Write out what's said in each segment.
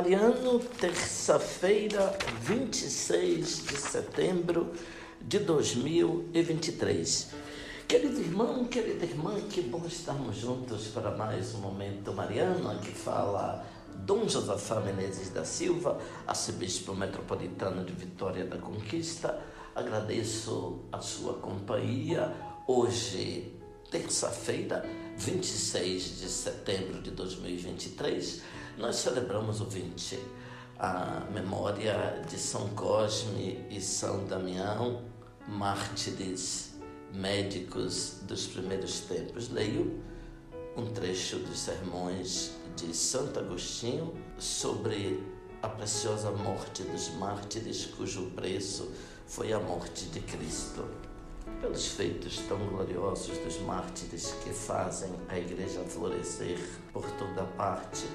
Mariano, terça-feira, 26 de setembro de 2023. Querido irmão, querida irmã, que bom estarmos juntos para mais um Momento Mariano. Aqui fala Dom Josafá Menezes da Silva, arcebispo metropolitano de Vitória da Conquista. Agradeço a sua companhia. Hoje, terça-feira, 26 de setembro de 2023, nós celebramos o 20, a memória de São Cosme e São Damião, mártires médicos dos primeiros tempos. Leio um trecho dos sermões de Santo Agostinho sobre a preciosa morte dos mártires, cujo preço foi a morte de Cristo pelos feitos tão gloriosos dos mártires que fazem a Igreja florescer por toda parte,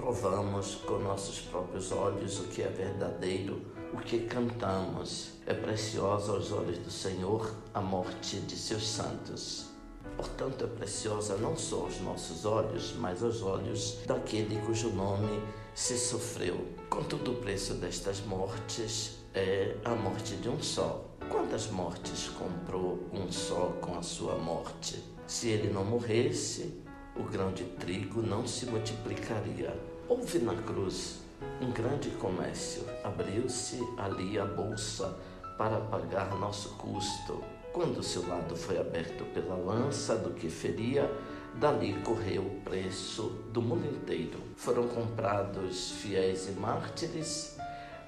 provamos com nossos próprios olhos o que é verdadeiro, o que cantamos. É preciosa aos olhos do Senhor a morte de seus santos. Portanto, é preciosa não só aos nossos olhos, mas aos olhos daquele cujo nome se sofreu. Contudo, o preço destas mortes é a morte de um só, Quantas mortes comprou um só com a sua morte? Se ele não morresse, o grão de trigo não se multiplicaria. Houve na cruz um grande comércio. Abriu-se ali a bolsa para pagar nosso custo. Quando seu lado foi aberto pela lança do que feria, dali correu o preço do mundo inteiro. Foram comprados fiéis e mártires,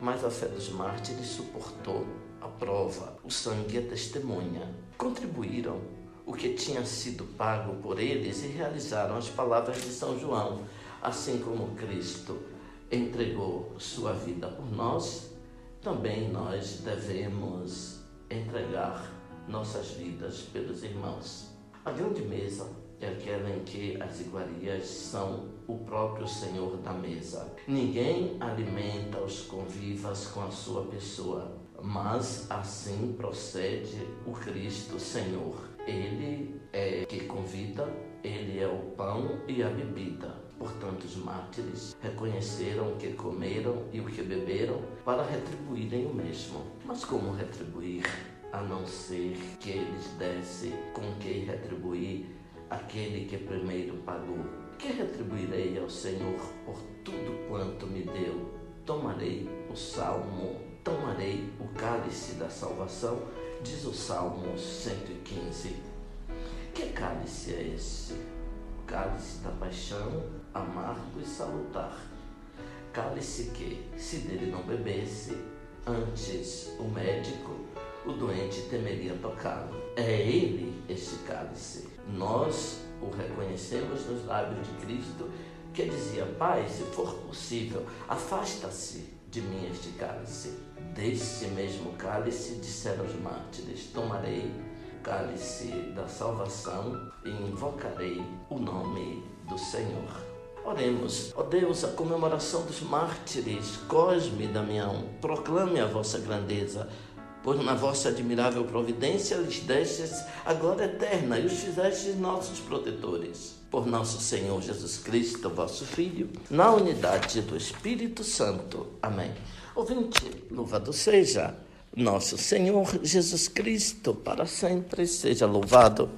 mas a fé dos mártires suportou a prova, o sangue é testemunha. Contribuíram o que tinha sido pago por eles e realizaram as palavras de São João, assim como Cristo entregou sua vida por nós, também nós devemos entregar nossas vidas pelos irmãos. A grande mesa é aquela em que as iguarias são o próprio Senhor da mesa. Ninguém alimenta os convivas com a sua pessoa mas assim procede o Cristo Senhor. Ele é que convida, ele é o pão e a bebida. Portanto, os mártires reconheceram o que comeram e o que beberam para retribuírem o mesmo. Mas como retribuir, a não ser que eles desse com que retribuir aquele que primeiro pagou? Que retribuirei ao Senhor por tudo quanto me deu? Tomarei o salmo tomarei o cálice da salvação, diz o Salmo 115. Que cálice é esse? Cálice da paixão, amargo e salutar. Cálice que, se dele não bebesse, antes o médico, o doente temeria tocá-lo. É ele este cálice. Nós o reconhecemos nos lábios de Cristo, que dizia: Pai, se for possível, afasta-se de mim este cálice. Deste mesmo cálice, disseram os mártires: Tomarei o cálice da salvação e invocarei o nome do Senhor. Oremos, ó Deus, a comemoração dos mártires, Cosme e Damião, proclame a vossa grandeza, pois na vossa admirável providência lhes destes a glória eterna e os fizestes nossos protetores. Por nosso Senhor Jesus Cristo, vosso Filho, na unidade do Espírito Santo. Amém. Ouvinte, louvado seja nosso Senhor Jesus Cristo, para sempre seja louvado.